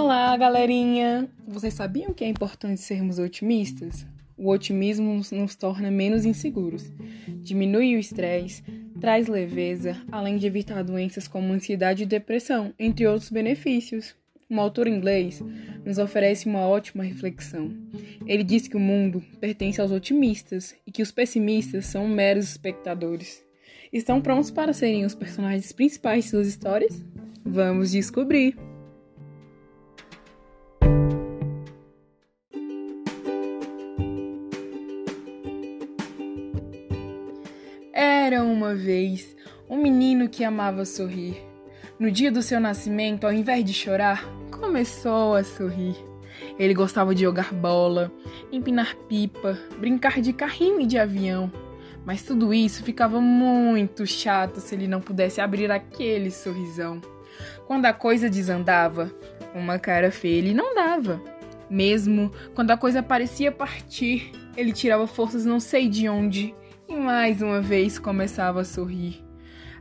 Olá, galerinha! Vocês sabiam que é importante sermos otimistas? O otimismo nos torna menos inseguros, diminui o estresse, traz leveza, além de evitar doenças como ansiedade e depressão, entre outros benefícios. Um autor inglês nos oferece uma ótima reflexão. Ele diz que o mundo pertence aos otimistas e que os pessimistas são meros espectadores. Estão prontos para serem os personagens principais de suas histórias? Vamos descobrir! Era uma vez um menino que amava sorrir. No dia do seu nascimento, ao invés de chorar, começou a sorrir. Ele gostava de jogar bola, empinar pipa, brincar de carrinho e de avião. Mas tudo isso ficava muito chato se ele não pudesse abrir aquele sorrisão. Quando a coisa desandava, uma cara feia ele não dava. Mesmo quando a coisa parecia partir, ele tirava forças não sei de onde e mais uma vez começava a sorrir.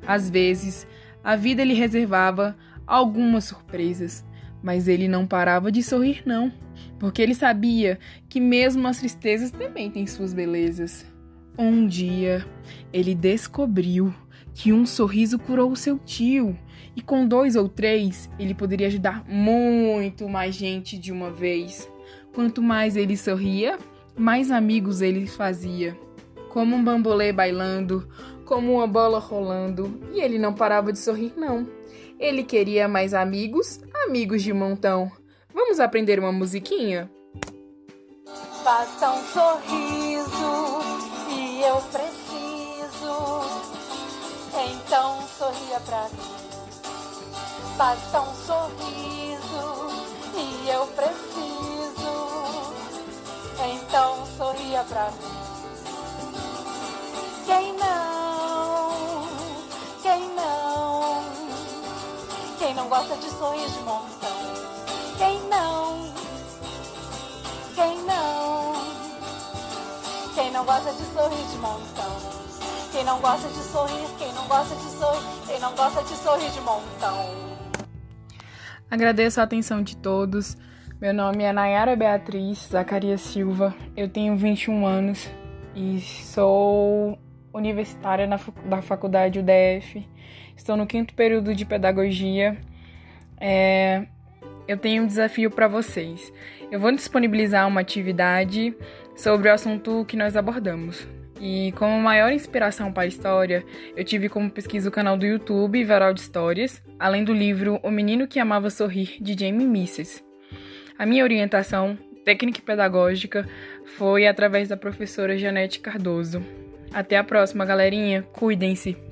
Às vezes, a vida lhe reservava algumas surpresas, mas ele não parava de sorrir, não, porque ele sabia que mesmo as tristezas também têm suas belezas. Um dia, ele descobriu que um sorriso curou o seu tio, e com dois ou três, ele poderia ajudar muito mais gente de uma vez. Quanto mais ele sorria, mais amigos ele fazia como um bambolê bailando, como uma bola rolando, e ele não parava de sorrir, não. Ele queria mais amigos, amigos de montão. Vamos aprender uma musiquinha? Basta um sorriso e eu preciso. Então sorria pra mim. Basta um sorriso e eu preciso. Então sorria pra mim. Não gosta de sorrir de montão? Quem não? Quem não? Quem não gosta de sorrir de montão? Quem não gosta de sorrir? Quem não gosta de sorrir? Quem não gosta de sorrir de montão? Agradeço a atenção de todos. Meu nome é Nayara Beatriz Zacarias Silva. Eu tenho 21 anos e sou universitária na, da faculdade UDF. Estou no quinto período de pedagogia. É, eu tenho um desafio para vocês. Eu vou disponibilizar uma atividade sobre o assunto que nós abordamos. E como maior inspiração para a história, eu tive como pesquisa o canal do YouTube Varal de Histórias, além do livro O Menino que Amava Sorrir, de Jamie Misses. A minha orientação técnica e pedagógica foi através da professora Janete Cardoso. Até a próxima, galerinha. Cuidem-se.